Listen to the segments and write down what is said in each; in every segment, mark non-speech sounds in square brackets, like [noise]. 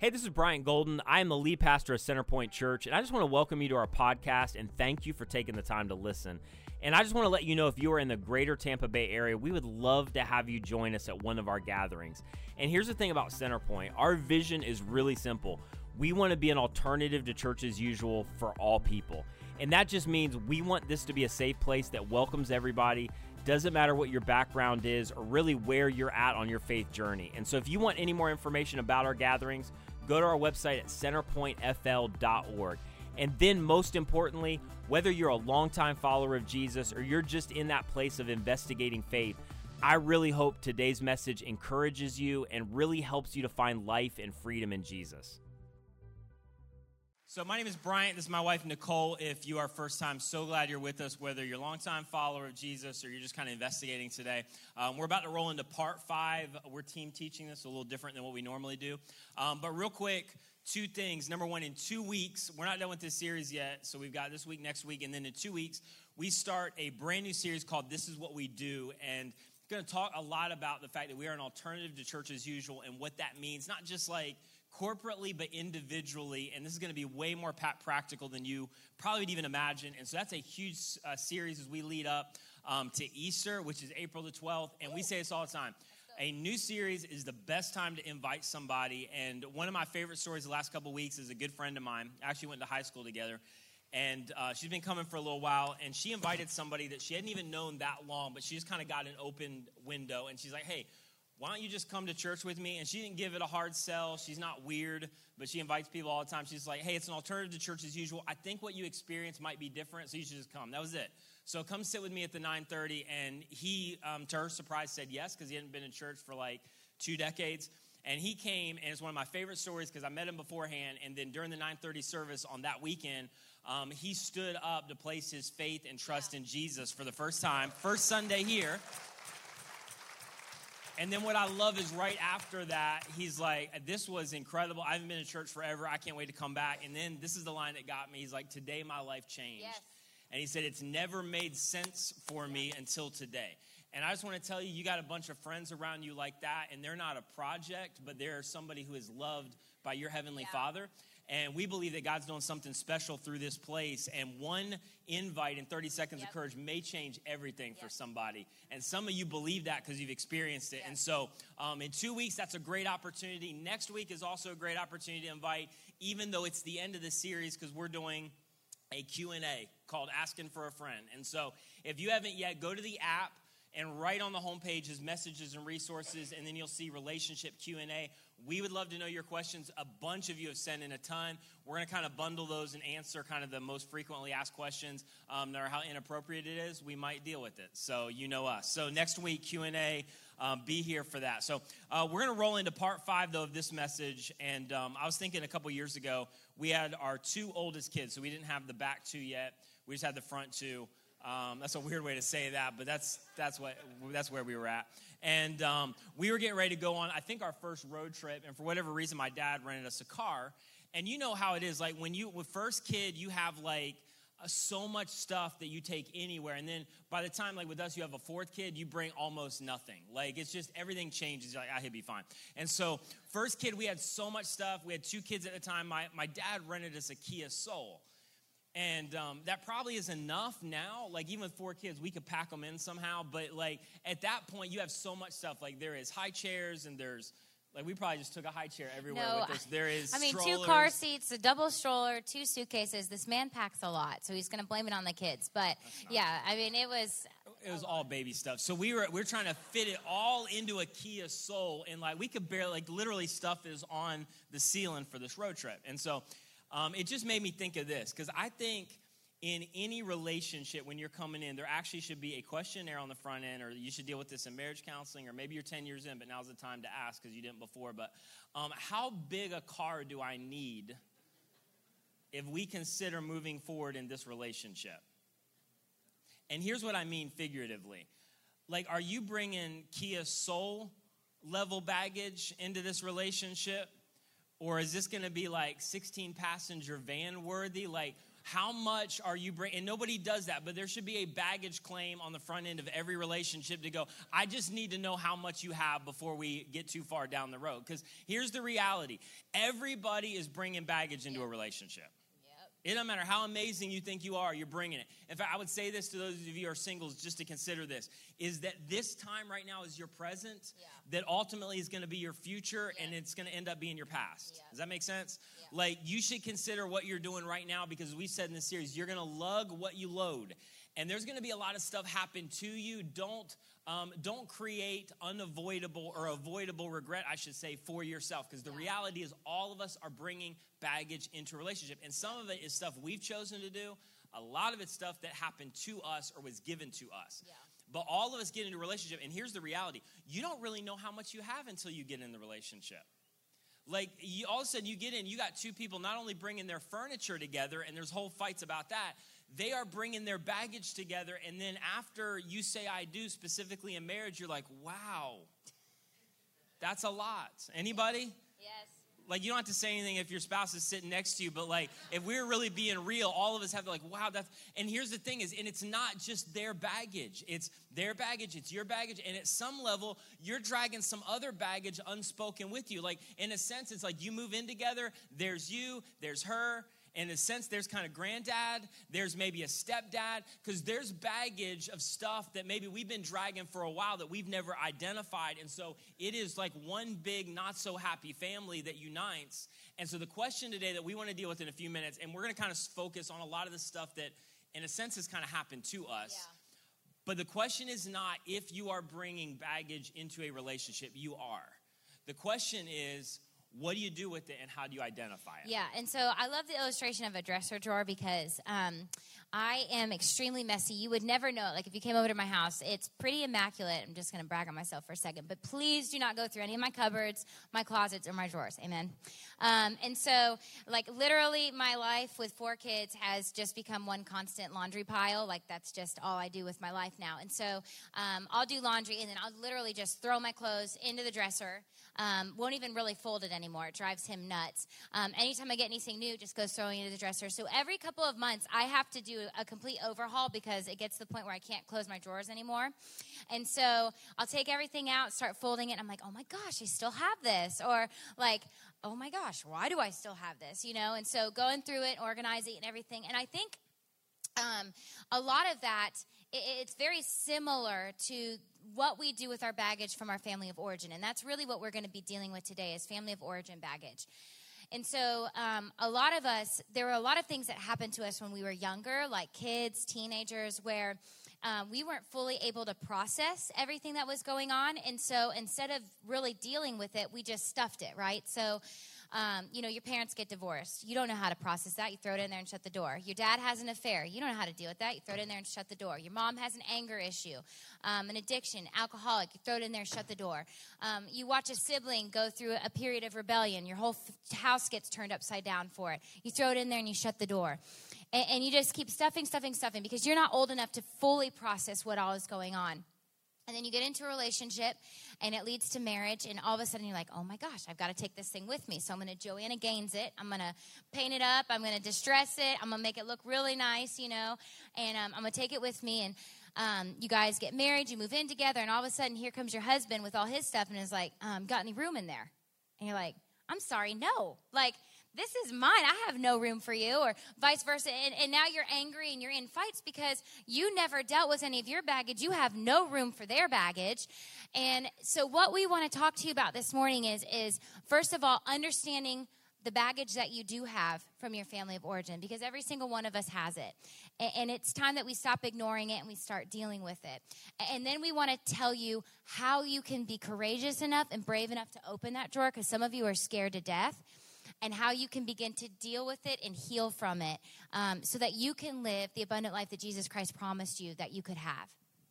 Hey, this is Bryant Golden. I am the lead pastor of Centerpoint Church, and I just want to welcome you to our podcast and thank you for taking the time to listen. And I just want to let you know if you are in the greater Tampa Bay area, we would love to have you join us at one of our gatherings. And here's the thing about Centerpoint our vision is really simple. We want to be an alternative to church as usual for all people. And that just means we want this to be a safe place that welcomes everybody doesn't matter what your background is or really where you're at on your faith journey. And so, if you want any more information about our gatherings, go to our website at centerpointfl.org. And then, most importantly, whether you're a longtime follower of Jesus or you're just in that place of investigating faith, I really hope today's message encourages you and really helps you to find life and freedom in Jesus. So, my name is Bryant. This is my wife, Nicole. If you are first time, so glad you're with us, whether you're a longtime follower of Jesus or you're just kind of investigating today. Um, we're about to roll into part five. We're team teaching this, a little different than what we normally do. Um, but, real quick, two things. Number one, in two weeks, we're not done with this series yet. So, we've got this week, next week, and then in two weeks, we start a brand new series called This Is What We Do. And going to talk a lot about the fact that we are an alternative to church as usual and what that means, not just like corporately but individually and this is going to be way more practical than you probably would even imagine. And so that's a huge uh, series as we lead up um, to easter which is april the 12th and we say this all the time. A new series is the best time to invite somebody and one of my favorite stories the last couple weeks is a good friend of mine. Actually went to high school together and uh, she's been coming for a little while and she invited somebody that she hadn't even known that long but she just kind of got an open window and she's like hey why don't you just come to church with me? And she didn't give it a hard sell. She's not weird, but she invites people all the time. She's like, hey, it's an alternative to church as usual. I think what you experience might be different, so you should just come. That was it. So come sit with me at the 930. And he, um, to her surprise, said yes, because he hadn't been in church for like two decades. And he came, and it's one of my favorite stories because I met him beforehand. And then during the 930 service on that weekend, um, he stood up to place his faith and trust in Jesus for the first time. First Sunday here. And then what I love is right after that, he's like, This was incredible. I haven't been in church forever. I can't wait to come back. And then this is the line that got me. He's like, Today my life changed. Yes. And he said, It's never made sense for me until today. And I just want to tell you, you got a bunch of friends around you like that, and they're not a project, but they're somebody who is loved by your Heavenly yeah. Father. And we believe that God's doing something special through this place. And one invite in 30 seconds yep. of courage may change everything yep. for somebody. And some of you believe that because you've experienced it. Yep. And so um, in two weeks, that's a great opportunity. Next week is also a great opportunity to invite, even though it's the end of the series, because we're doing a Q&A called Asking for a Friend. And so if you haven't yet, go to the app and right on the homepage is messages and resources and then you'll see relationship q&a we would love to know your questions. A bunch of you have sent in a ton. We're going to kind of bundle those and answer kind of the most frequently asked questions um, no matter how inappropriate it is. We might deal with it. So you know us. So next week q&a um, be here for that. So uh, we're going to roll into part five though of this message. And um, i was thinking a couple years ago we had our two oldest kids. So we didn't have the back two yet. We just had the front two um, that's a weird way to say that, but that's that's what that's where we were at. And um, we were getting ready to go on, I think, our first road trip. And for whatever reason, my dad rented us a car. And you know how it is, like when you with first kid, you have like uh, so much stuff that you take anywhere, and then by the time, like with us, you have a fourth kid, you bring almost nothing. Like it's just everything changes. You're like, ah, he'll be fine. And so, first kid, we had so much stuff. We had two kids at the time. My my dad rented us a Kia Soul. And um, that probably is enough now. Like, even with four kids, we could pack them in somehow. But, like, at that point, you have so much stuff. Like, there is high chairs and there's, like, we probably just took a high chair everywhere no, with us. There is, I mean, strollers. two car seats, a double stroller, two suitcases. This man packs a lot, so he's going to blame it on the kids. But, yeah, I mean, it was. It was all baby stuff. So we were we are trying to fit it all into a Kia Soul, and like we could barely like literally stuff is on the ceiling for this road trip. And so um, it just made me think of this because I think in any relationship when you're coming in, there actually should be a questionnaire on the front end, or you should deal with this in marriage counseling, or maybe you're 10 years in, but now's the time to ask because you didn't before. But um, how big a car do I need if we consider moving forward in this relationship? And here's what I mean figuratively. Like, are you bringing Kia Soul level baggage into this relationship? Or is this going to be like 16 passenger van worthy? Like, how much are you bringing? And nobody does that, but there should be a baggage claim on the front end of every relationship to go, I just need to know how much you have before we get too far down the road. Because here's the reality everybody is bringing baggage into a relationship. It doesn't matter how amazing you think you are, you're bringing it. In fact, I would say this to those of you who are singles just to consider this is that this time right now is your present, yeah. that ultimately is going to be your future, yeah. and it's going to end up being your past. Yeah. Does that make sense? Like, you should consider what you're doing right now because we said in this series, you're going to lug what you load. And there's going to be a lot of stuff happen to you. Don't um, don't create unavoidable or avoidable regret, I should say, for yourself. Because the reality is, all of us are bringing baggage into a relationship. And some of it is stuff we've chosen to do, a lot of it's stuff that happened to us or was given to us. Yeah. But all of us get into a relationship, and here's the reality you don't really know how much you have until you get in the relationship. Like, you, all of a sudden, you get in, you got two people not only bringing their furniture together, and there's whole fights about that, they are bringing their baggage together. And then after you say, I do, specifically in marriage, you're like, wow, that's a lot. Anybody? Yes. Like, you don't have to say anything if your spouse is sitting next to you, but like, if we're really being real, all of us have to, like, wow, that's, and here's the thing is, and it's not just their baggage, it's their baggage, it's your baggage, and at some level, you're dragging some other baggage unspoken with you. Like, in a sense, it's like you move in together, there's you, there's her, in a sense, there's kind of granddad, there's maybe a stepdad, because there's baggage of stuff that maybe we've been dragging for a while that we've never identified. And so it is like one big, not so happy family that unites. And so the question today that we want to deal with in a few minutes, and we're going to kind of focus on a lot of the stuff that, in a sense, has kind of happened to us. Yeah. But the question is not if you are bringing baggage into a relationship, you are. The question is, what do you do with it and how do you identify it? Yeah, and so I love the illustration of a dresser drawer because um, I am extremely messy. You would never know it. Like if you came over to my house, it's pretty immaculate. I'm just going to brag on myself for a second, but please do not go through any of my cupboards, my closets, or my drawers. Amen. Um, and so, like literally, my life with four kids has just become one constant laundry pile. Like that's just all I do with my life now. And so, um, I'll do laundry, and then I'll literally just throw my clothes into the dresser. Um, won't even really fold it anymore. It drives him nuts. Um, anytime I get anything new, just goes throwing it into the dresser. So every couple of months, I have to do a complete overhaul because it gets to the point where I can't close my drawers anymore. And so I'll take everything out, start folding it. I'm like, oh my gosh, I still have this. Or like, oh my gosh, why do I still have this? You know, and so going through it, organizing it and everything. And I think um, a lot of that, it's very similar to what we do with our baggage from our family of origin. And that's really what we're going to be dealing with today is family of origin baggage. And so, um, a lot of us, there were a lot of things that happened to us when we were younger, like kids, teenagers, where um, we weren't fully able to process everything that was going on. And so, instead of really dealing with it, we just stuffed it, right? So, um, you know, your parents get divorced. You don't know how to process that. You throw it in there and shut the door. Your dad has an affair. You don't know how to deal with that. You throw it in there and shut the door. Your mom has an anger issue, um, an addiction, alcoholic. You throw it in there and shut the door. Um, you watch a sibling go through a period of rebellion. Your whole f- house gets turned upside down for it. You throw it in there and you shut the door. And, and you just keep stuffing, stuffing, stuffing because you're not old enough to fully process what all is going on. And then you get into a relationship and it leads to marriage, and all of a sudden you're like, oh my gosh, I've got to take this thing with me. So I'm going to Joanna Gaines it. I'm going to paint it up. I'm going to distress it. I'm going to make it look really nice, you know, and um, I'm going to take it with me. And um, you guys get married, you move in together, and all of a sudden here comes your husband with all his stuff and is like, um, got any room in there? And you're like, I'm sorry, no. Like, this is mine. I have no room for you, or vice versa. And, and, now you're angry and you're in fights because you never dealt with any of your baggage. You have no room for their baggage. And so, what we want to talk to you about this morning is, is first of all, understanding the baggage that you do have from your family of origin because every single one of us has it. And it's time that we stop ignoring it and we start dealing with it. And then we want to tell you how you can be courageous enough and brave enough to open that drawer because some of you are scared to death and how you can begin to deal with it and heal from it um, so that you can live the abundant life that Jesus Christ promised you that you could have.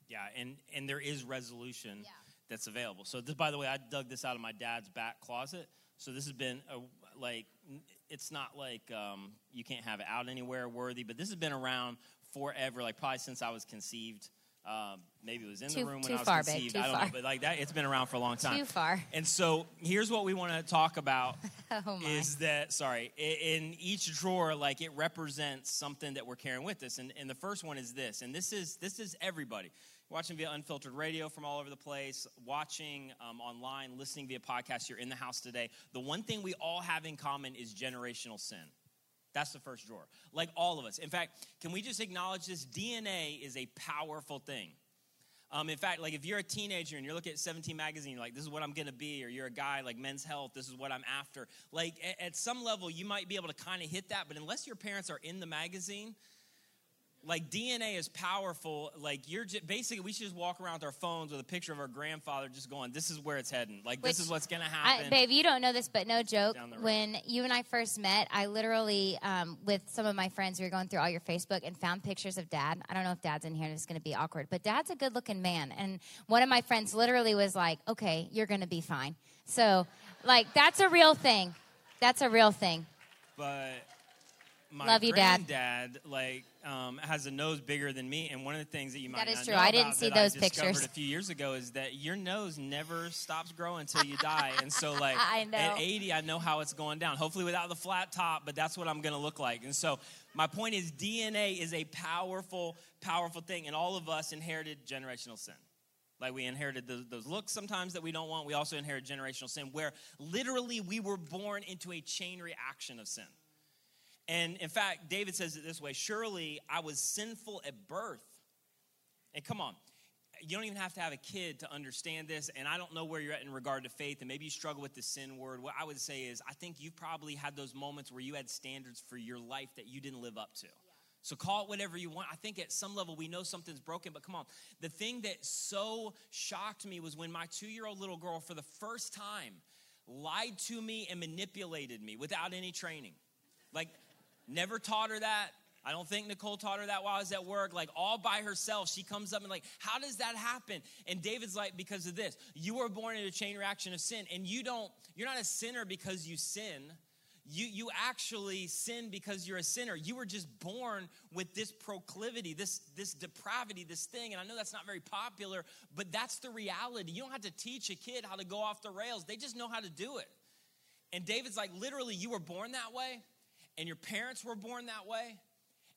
Yeah, and, and there is resolution yeah. that's available. So, this, by the way, I dug this out of my dad's back closet. So, this has been a, like, it's not like um, you can't have it out anywhere worthy, but this has been around forever, like probably since I was conceived. Um, maybe it was in Too- the room when I was far, conceived. I don't far. know, but like that, it's been around for a long time. Too far. And so here's what we want to talk about [laughs] Oh my. is that sorry in each drawer like it represents something that we're carrying with us and, and the first one is this and this is this is everybody watching via unfiltered radio from all over the place watching um, online listening via podcast you're in the house today the one thing we all have in common is generational sin that's the first drawer. Like all of us. In fact can we just acknowledge this? Dna is a powerful thing. Um, in fact, like if you're a teenager and you're looking at 17 magazine, like, this is what I'm gonna be, or you're a guy like men's health, this is what I'm after. Like at, at some level, you might be able to kind of hit that, but unless your parents are in the magazine, like DNA is powerful. Like you're just, basically, we should just walk around with our phones with a picture of our grandfather, just going, "This is where it's heading. Like this is what's gonna happen." I, babe, you don't know this, but no joke. Down the road. When you and I first met, I literally, um, with some of my friends, we were going through all your Facebook and found pictures of dad. I don't know if dad's in here and it's going to be awkward, but dad's a good looking man. And one of my friends literally was like, okay, you're going to be fine. So, like, that's a real thing. That's a real thing. but my Love you, Dad. granddad, like, um, has a nose bigger than me, and one of the things that you might That is not true. know I didn't about see that those I discovered pictures. a few years ago is that your nose never stops growing until you die, [laughs] and so like I know. at 80, I know how it's going down. Hopefully without the flat top, but that's what I'm going to look like. And so my point is, DNA is a powerful, powerful thing, and all of us inherited generational sin. Like we inherited those, those looks sometimes that we don't want. We also inherit generational sin, where literally we were born into a chain reaction of sin. And in fact, David says it this way Surely I was sinful at birth. And come on, you don't even have to have a kid to understand this. And I don't know where you're at in regard to faith, and maybe you struggle with the sin word. What I would say is, I think you've probably had those moments where you had standards for your life that you didn't live up to. So call it whatever you want. I think at some level we know something's broken, but come on. The thing that so shocked me was when my two year old little girl, for the first time, lied to me and manipulated me without any training. Like, never taught her that. I don't think Nicole taught her that while I was at work. Like, all by herself, she comes up and, like, how does that happen? And David's like, because of this. You were born in a chain reaction of sin, and you don't, you're not a sinner because you sin. You, you actually sin because you're a sinner. You were just born with this proclivity, this, this depravity, this thing. And I know that's not very popular, but that's the reality. You don't have to teach a kid how to go off the rails, they just know how to do it. And David's like, literally, you were born that way, and your parents were born that way.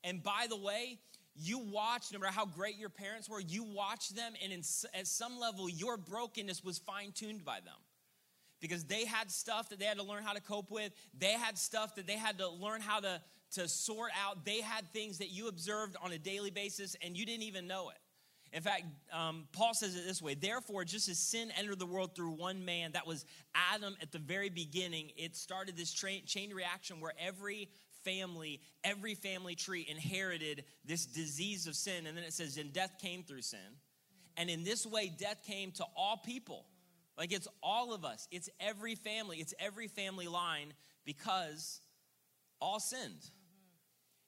And by the way, you watched, no matter how great your parents were, you watched them, and in, at some level, your brokenness was fine tuned by them because they had stuff that they had to learn how to cope with. They had stuff that they had to learn how to, to sort out. They had things that you observed on a daily basis and you didn't even know it. In fact, um, Paul says it this way Therefore, just as sin entered the world through one man, that was Adam at the very beginning, it started this tra- chain reaction where every family, every family tree inherited this disease of sin. And then it says, And death came through sin. And in this way, death came to all people. Like it's all of us, it's every family, it's every family line because all sinned.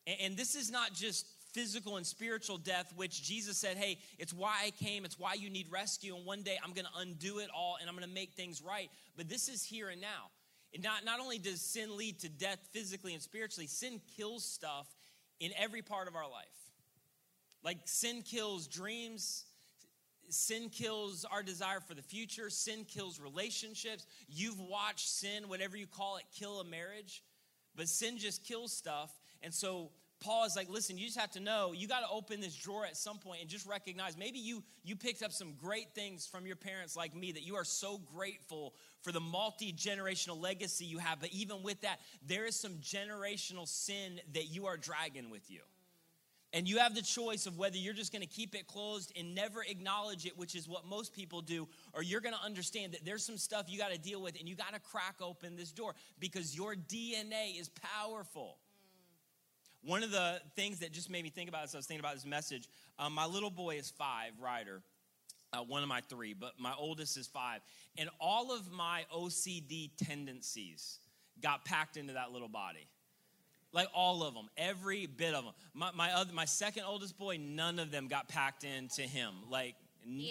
And, and this is not just physical and spiritual death, which Jesus said, hey, it's why I came, it's why you need rescue, and one day I'm gonna undo it all and I'm gonna make things right. But this is here and now. And not, not only does sin lead to death physically and spiritually, sin kills stuff in every part of our life. Like sin kills dreams, sin kills our desire for the future, sin kills relationships. You've watched sin, whatever you call it, kill a marriage, but sin just kills stuff. And so Paul is like, listen, you just have to know, you got to open this drawer at some point and just recognize maybe you you picked up some great things from your parents like me that you are so grateful for the multi-generational legacy you have, but even with that, there is some generational sin that you are dragging with you. And you have the choice of whether you're just going to keep it closed and never acknowledge it, which is what most people do, or you're going to understand that there's some stuff you got to deal with and you got to crack open this door because your DNA is powerful. One of the things that just made me think about as I was thinking about this message, um, my little boy is five, Ryder. Uh, one of my three, but my oldest is five. And all of my OCD tendencies got packed into that little body like all of them every bit of them my, my other my second oldest boy none of them got packed into him like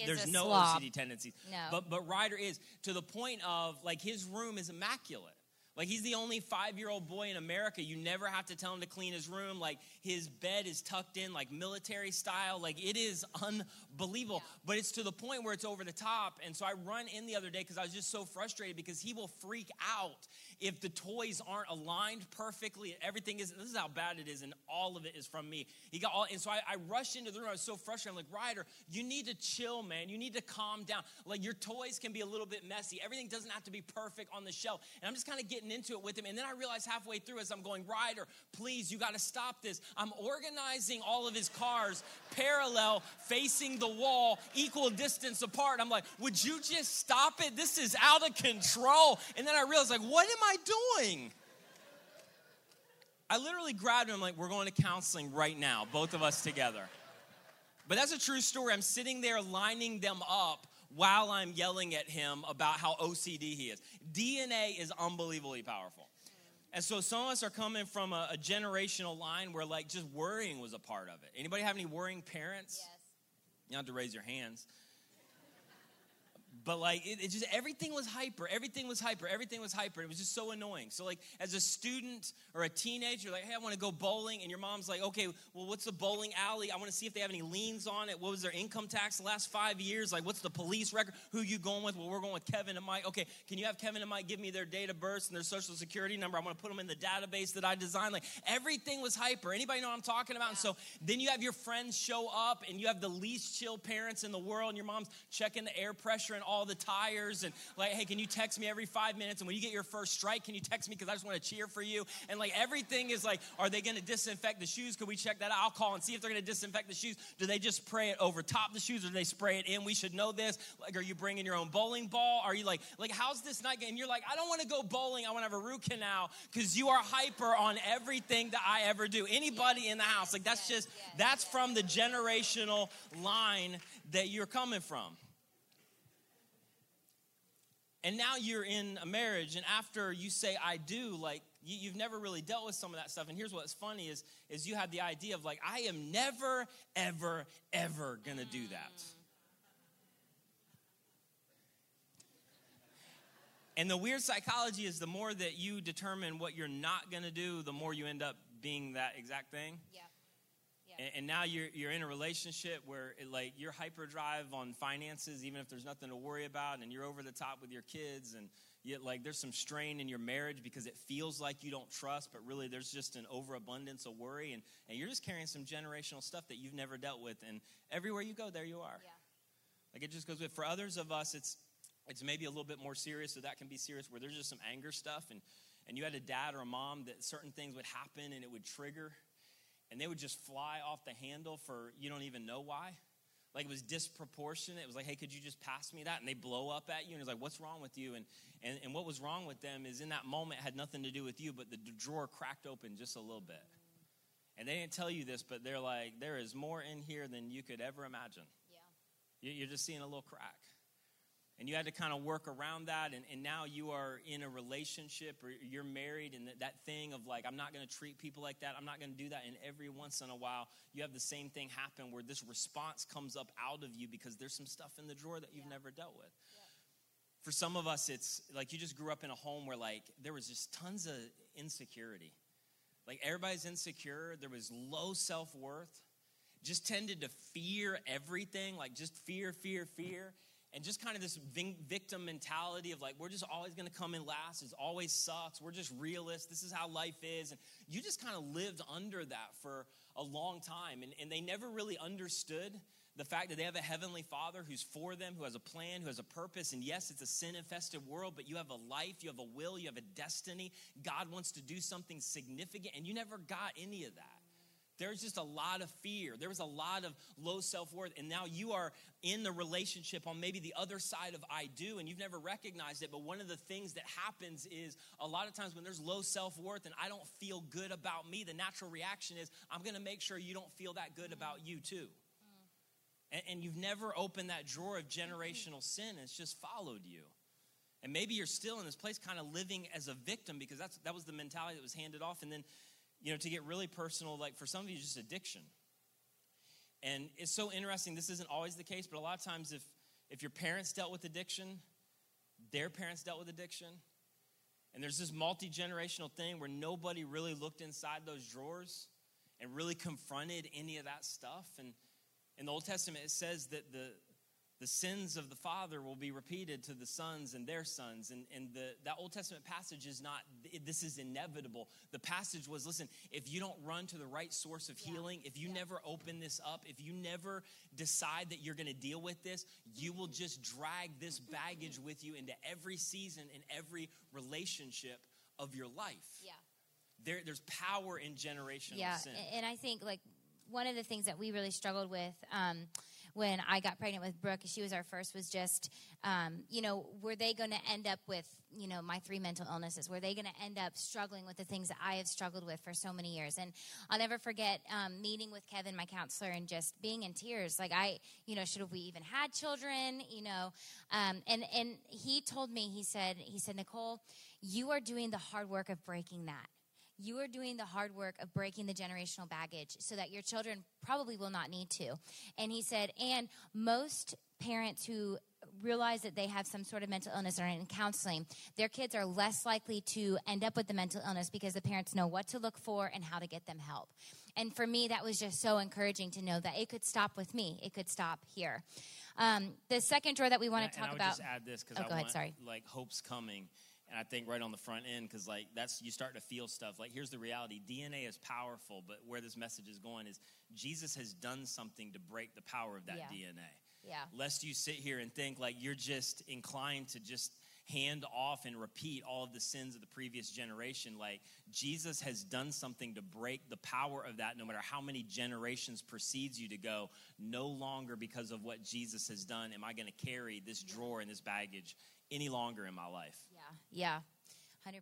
there's no slob. ocd tendencies No. but but ryder is to the point of like his room is immaculate Like he's the only five year old boy in America. You never have to tell him to clean his room. Like his bed is tucked in like military style. Like it is unbelievable. Yeah. But it's to the point where it's over the top. And so I run in the other day because I was just so frustrated because he will freak out if the toys aren't aligned perfectly. Everything is, this is how bad it is. And all of it is from me. He got all, and so I, I rushed into the room. I was so frustrated. I'm like, Ryder, you need to chill, man. You need to calm down. Like your toys can be a little bit messy. Everything doesn't have to be perfect on the shelf. And I'm just kind of getting getting into it with him. And then I realized halfway through as I'm going, Ryder, please, you got to stop this. I'm organizing all of his cars parallel, facing the wall, equal distance apart. I'm like, would you just stop it? This is out of control. And then I realized, like, what am I doing? I literally grabbed him, like, we're going to counseling right now, both of us together. But that's a true story. I'm sitting there lining them up while I'm yelling at him about how OCD he is. DNA is unbelievably powerful. And so some of us are coming from a, a, generational line where like just worrying was a part of it. Anybody have any worrying parents? Yes. You don't have to raise your hands but like it, it, just everything was hyper everything was hyper everything was hyper it was just so annoying. So like as a student or a teenager like hey i want to go bowling and your mom's like okay well what's the bowling alley? I want to see if they have any liens on it. What was their income tax the last five years? Like what's the police record? Who you going with? Well we're going with kevin and mike. Okay can you have kevin and mike give me their date of birth and their social security number? I'm going to put them in the database that i designed. Like everything was hyper. Anybody know what i'm talking about? Yeah. and so then you have your friends show up and you have the least chill parents in the world and your mom's checking the air pressure and all all the tires and like, hey, can you text me every five minutes? And when you get your first strike, can you text me because I just want to cheer for you? And like everything is like, are they going to disinfect the shoes? Could we check that out? I'll call and see if they're going to disinfect the shoes. Do they just spray it over top the shoes or do they spray it in? We should know this. Like, are you bringing your own bowling ball? Are you like, like, how's this night? And you're like, I don't want to go bowling. I want to have a root canal because you are hyper on everything that I ever do. Anybody in the house, like that's just, that's from the generational line that you're coming from and now you're in a marriage and after you say i do like you, have never really dealt with some of that stuff. And here's what's funny is is you had the idea of like i am never ever ever gonna do that. And the weird psychology is the more that you determine what you're not gonna do the more you end up being that exact thing. Yeah and, and, now you're, you're in a relationship where it, like you're hyperdrive on finances even if there's nothing to worry about and you're over the top with your kids and yet like there's some strain in your marriage because it feels like you don't trust but really there's just an overabundance of worry and, and you're just carrying some generational stuff that you've never dealt with and everywhere you go there you are yeah. like it just goes with for others of us it's it's maybe a little bit more serious so that can be serious where there's just some anger stuff and and you had a dad or a mom that certain things would happen and it would trigger and they would just fly off the handle for you don't even know why. Like it was disproportionate. It was like, hey, could you just pass me that? And they blow up at you, and it's like, what's wrong with you? And, and and what was wrong with them is in that moment had nothing to do with you, but the drawer cracked open just a little bit. And they didn't tell you this, but they're like, there is more in here than you could ever imagine. Yeah. You're just seeing a little crack and you had to kind of work around that and, and now you are in a relationship or you're married and that, that thing of like i'm not going to treat people like that i'm not going to do that and every once in a while you have the same thing happen where this response comes up out of you because there's some stuff in the drawer that you've yeah. never dealt with yeah. for some of us it's like you just grew up in a home where like there was just tons of insecurity like everybody's insecure there was low self-worth just tended to fear everything like just fear fear fear and just kind of this victim mentality of like we're just always going to come in last. It always sucks. We're just realists. This is how life is. And you just kind of lived under that for a long time. And, and they never really understood the fact that they have a heavenly father who's for them who has a plan who has a purpose. And yes it's a sin infested world but you have a life you have a will you have a destiny. God wants to do something significant and you never got any of that there's just a lot of fear. There was a lot of low self worth. And now you are in the relationship on maybe the other side of I do, and you've never recognized it. But one of the things that happens is a lot of times when there's low self worth and I don't feel good about me, the natural reaction is I'm going to make sure you don't feel that good about you too. And, and you've never opened that drawer of generational mm-hmm. sin, it's just followed you. And maybe you're still in this place kind of living as a victim because that's, that was the mentality that was handed off. And then you know, to get really personal, like for some of you, just addiction. And it's so interesting. This isn't always the case, but a lot of times, if if your parents dealt with addiction, their parents dealt with addiction, And there's this multi generational thing where nobody really looked inside those drawers and really confronted any of that stuff. And in the Old Testament, it says that the, the sins of the father will be repeated to the sons and their sons. And, and the, that old testament passage is not this is inevitable. The passage was listen if you don't run to the right source of healing if you yeah. never open this up if you never decide that you're going to deal with this you will just drag this baggage with you into every season and every relationship of your life. Yeah. There, there's power in generational yeah sin. and i think like one of the things that we really struggled with um, when I got pregnant with Brooke, she was our first, was just, um, you know, were they going to end up with, you know, my three mental illnesses? Were they going to end up struggling with the things that I have struggled with for so many years? And I'll never forget um, meeting with Kevin, my counselor, and just being in tears. Like, I, you know, should have we even had children? You know, um, and and he told me, he said, he said, Nicole, you are doing the hard work of breaking that you are doing the hard work of breaking the generational baggage so that your children probably will not need to. And he said, and most parents who realize that they have some sort of mental illness or in counseling, their kids are less likely to end up with the mental illness because the parents know what to look for and how to get them help. And for me, that was just so encouraging to know that it could stop with me. It could stop here. Um, the second drawer that we want to talk about. just add this because oh, I go want, ahead, sorry. like hope's coming and I think right on the front end because like that's you start to feel stuff. Like here's the reality: DNA is powerful, but where this message is going is Jesus has done something to break the power of that yeah. DNA. Yeah. Lest you sit here and think like you're just inclined to just hand off and repeat all of the sins of the previous generation. Like Jesus has done something to break the power of that, no matter how many generations precedes you to go. No longer because of what Jesus has done am I going to carry this drawer and this baggage any longer in my life. Yeah, yeah, 100%.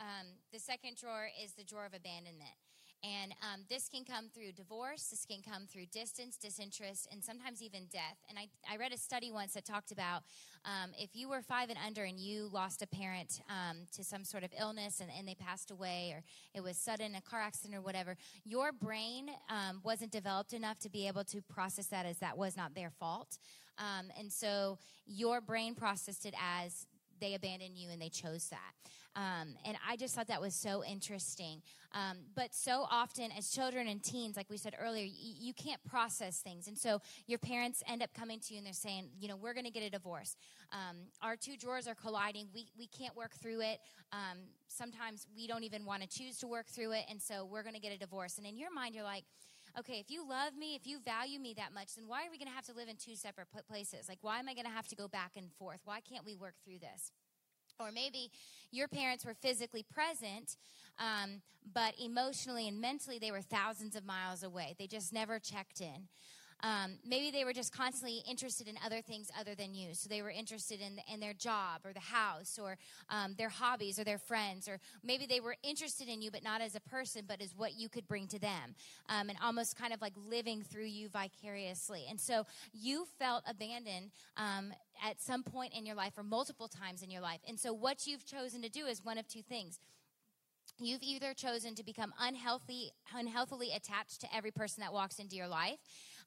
Um, the second drawer is the drawer of abandonment. And um, this can come through divorce, this can come through distance, disinterest, and sometimes even death. And I, I read a study once that talked about um, if you were five and under and you lost a parent um, to some sort of illness and, and, they passed away, or it was sudden, a car accident, or whatever, your brain um, wasn't developed enough to be able to process that as that was not their fault. Um, and so your brain processed it as they abandoned you and they chose that. Um, and I just thought that was so interesting. Um, but so often, as children and teens, like we said earlier, y- you can't process things. And so your parents end up coming to you and they're saying, you know, we're going to get a divorce. Um, our two drawers are colliding. We, we can't work through it. Um, sometimes we don't even want to choose to work through it. And so we're going to get a divorce. And in your mind, you're like, okay, if you love me, if you value me that much, then why are we going to have to live in two separate places? Like, why am I going to have to go back and forth? Why can't we work through this? Or maybe your parents were physically present, um, but emotionally and mentally they were thousands of miles away. They just never checked in. Um, maybe they were just constantly interested in other things other than you. So they were interested in, in their job or the house or um, their hobbies or their friends. Or maybe they were interested in you, but not as a person, but as what you could bring to them. Um, and almost kind of like living through you vicariously. And so you felt abandoned um, at some point in your life or multiple times in your life. And so what you've chosen to do is one of two things you've either chosen to become unhealthy unhealthily attached to every person that walks into your life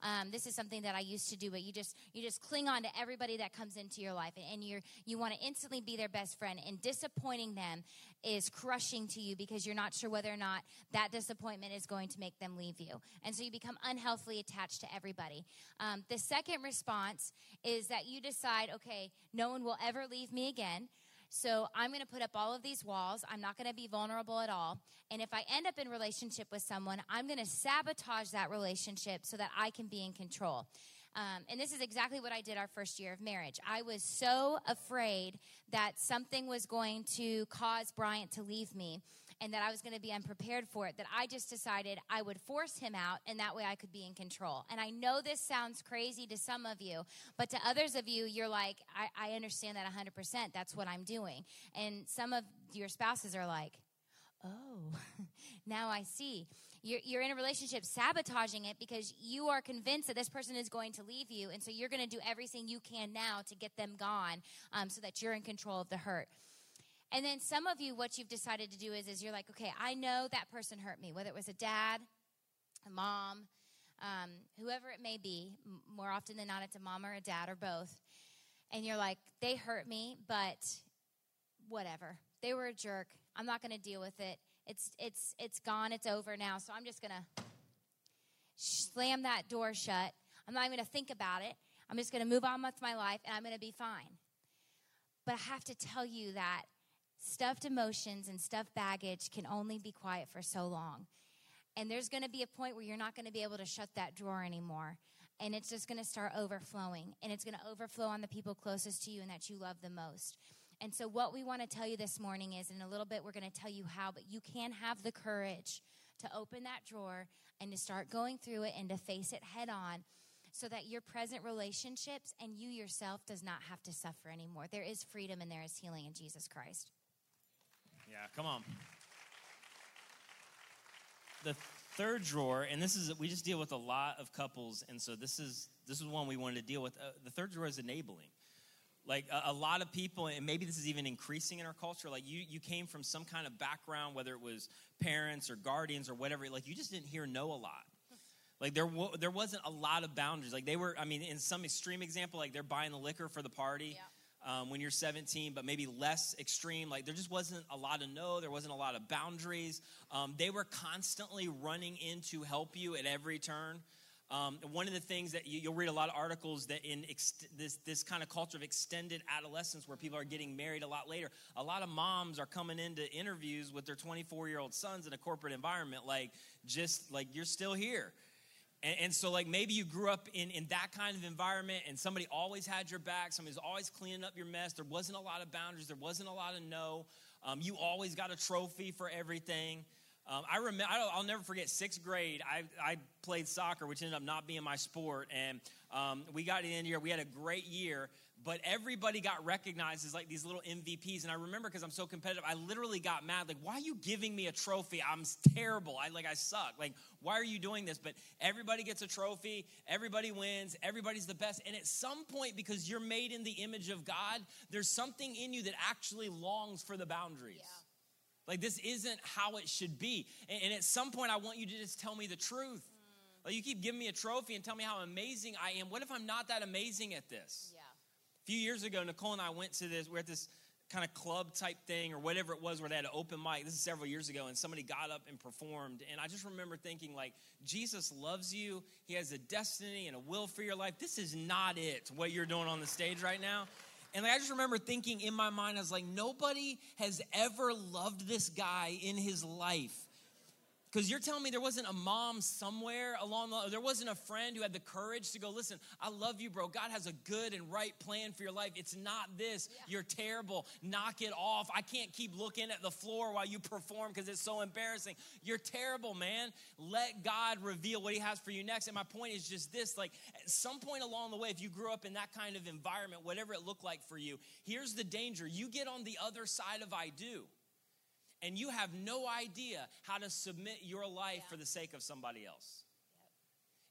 um, this is something that I used to do, but you just you just cling on to everybody that comes into your life, and, and you're you want to instantly be their best friend. And disappointing them is crushing to you because you're not sure whether or not that disappointment is going to make them leave you, and so you become unhealthily attached to everybody. Um, the second response is that you decide, okay, no one will ever leave me again. So I'm going to put up all of these walls. I'm not going to be vulnerable at all. And if I end up in relationship with someone, I'm going to sabotage that relationship so that I can be in control. Um, and this is exactly what I did our first year of marriage. I was so afraid that something was going to cause Bryant to leave me and that I was going to be unprepared for it, that I just decided I would force him out and that way I could be in control. And I know this sounds crazy to some of you, but to others of you, you're like, I, I understand that 100%. That's what I'm doing. And some of your spouses are like, oh, [laughs] now I see. You're, you're, in a relationship sabotaging it because you are convinced that this person is going to leave you. And so you're going to do everything you can now to get them gone um, so that you're in control of the hurt. And then some of you, what you've decided to do is, is you're like, okay, I know that person hurt me, whether it was a dad, a mom, um, whoever it may be. More often than not, it's a mom or a dad or both. And you're like, they hurt me, but whatever. they were a jerk. I'm not going to deal with it. It's it's it's gone. It's over now. So I'm just going to slam that door shut. I'm not even going to think about it. I'm just going to move on with my life and I'm going to be fine. But I have to tell you that stuffed emotions and stuffed baggage can only be quiet for so long. And there's going to be a point where you're not going to be able to shut that drawer anymore. And it's just going to start overflowing. And it's going to overflow on the people closest to you and that you love the most. And so, what we want to tell you this morning is in a little bit, we're going to tell you how, but you can have the courage to open that drawer and to start going through it and to face it head on so that your present relationships and you yourself does not have to suffer anymore. There is freedom and there is healing in Jesus Christ. Yeah, come on. The third drawer, and this is we just deal with a lot of couples, and so this is this is one we wanted to deal with. Uh, the third drawer is enabling. Like a, a, lot of people, and maybe this is even increasing in our culture. Like you, you came from some kind of background, whether it was parents or guardians or whatever. Like you just didn't hear no a lot. Like there, w- there wasn't a lot of boundaries. Like they were, I mean, in some extreme example, like they're buying the liquor for the party. Yeah um, when you're 17, but maybe less extreme. Like there just wasn't a lot of no, there wasn't a lot of boundaries. Um, they were constantly running in to help you at every turn. Um, one of the things that you, will read a lot of articles that in ex- this this kind of culture of extended adolescence, where people are getting married a lot later, a lot of moms are coming into interviews with their 24 year old sons in a corporate environment, like just like you're still here. And, and, so, like, maybe you grew up in, in that kind of environment and somebody always had your back. Somebody was always cleaning up your mess. There wasn't a lot of boundaries. There wasn't a lot of no. Um, you always got a trophy for everything. Um, I remember, I will never forget sixth grade. I, I played soccer, which ended up not being my sport. And um, we got in the end year. We had a great year but everybody got recognized as like these little MVPs. And I remember because I'm so competitive, I literally got mad. Like, why are you giving me a trophy? I'm terrible. I like I suck. Like, why are you doing this? But everybody gets a trophy, everybody wins, everybody's the best. And at some point, because you're made in the image of God, there's something in you that actually longs for the boundaries. Yeah. Like, this isn't how it should be. And, and, at some point, I want you to just tell me the truth. Mm. Like, you keep giving me a trophy and tell me how amazing I am. What if I'm not that amazing at this? Yeah. A few years ago, Nicole and I went to this, we're at this kind of club type thing or whatever it was where they had an open mic. This is several years ago, and somebody got up and performed. And I just remember thinking, like, Jesus loves you. He has a destiny and a will for your life. This is not it, what you're doing on the stage right now. And like, I just remember thinking in my mind, I was like, nobody has ever loved this guy in his life because you're telling me there wasn't a mom somewhere along the there wasn't a friend who had the courage to go, listen, I love you, bro. God has a good and right plan for your life. It's not this. Yeah. You're terrible. Knock it off. I can't keep looking at the floor while you perform because it's so embarrassing. You're terrible, man. Let God reveal what He has for you next. And my point is just this like, at some point along the way, if you grew up in that kind of environment, whatever it looked like for you, here's the danger. You get on the other side of I do and you have no idea how to submit your life yeah. for the sake of somebody else.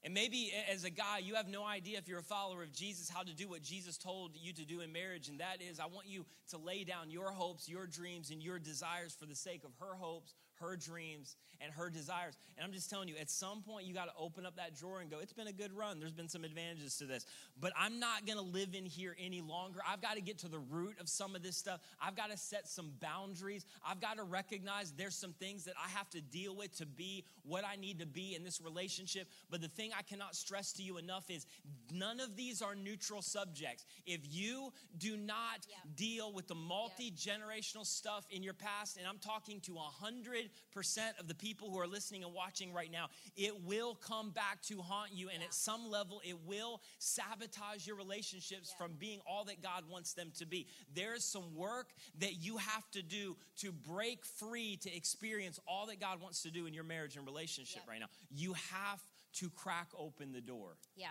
And maybe as a guy, you have no idea if you're a follower of Jesus how to do what Jesus told you to do in marriage. And that is, I want you to lay down your hopes, your dreams, and your desires for the sake of her hopes, her dreams, and her desires. And I'm just telling you, at some point, you got to open up that drawer and go, it's been a good run. There's been some advantages to this. But I'm not going to live in here any longer. I've got to get to the root of some of this stuff. I've got to set some boundaries. I've got to recognize there's some things that I have to deal with to be what I need to be in this relationship. But the thing I cannot stress to you enough is none of these are neutral subjects. If you do not deal with the multi generational stuff in your past, and I'm talking to 100% of the people who are listening and watching right now, it will come back to haunt you. And yeah. at some level, it will sabotage your relationships yeah. from being all that God wants them to be. There's some work that you have to do to break free to experience all that God wants to do in your marriage and relationship yeah. right now. You have to crack open the door. Yeah.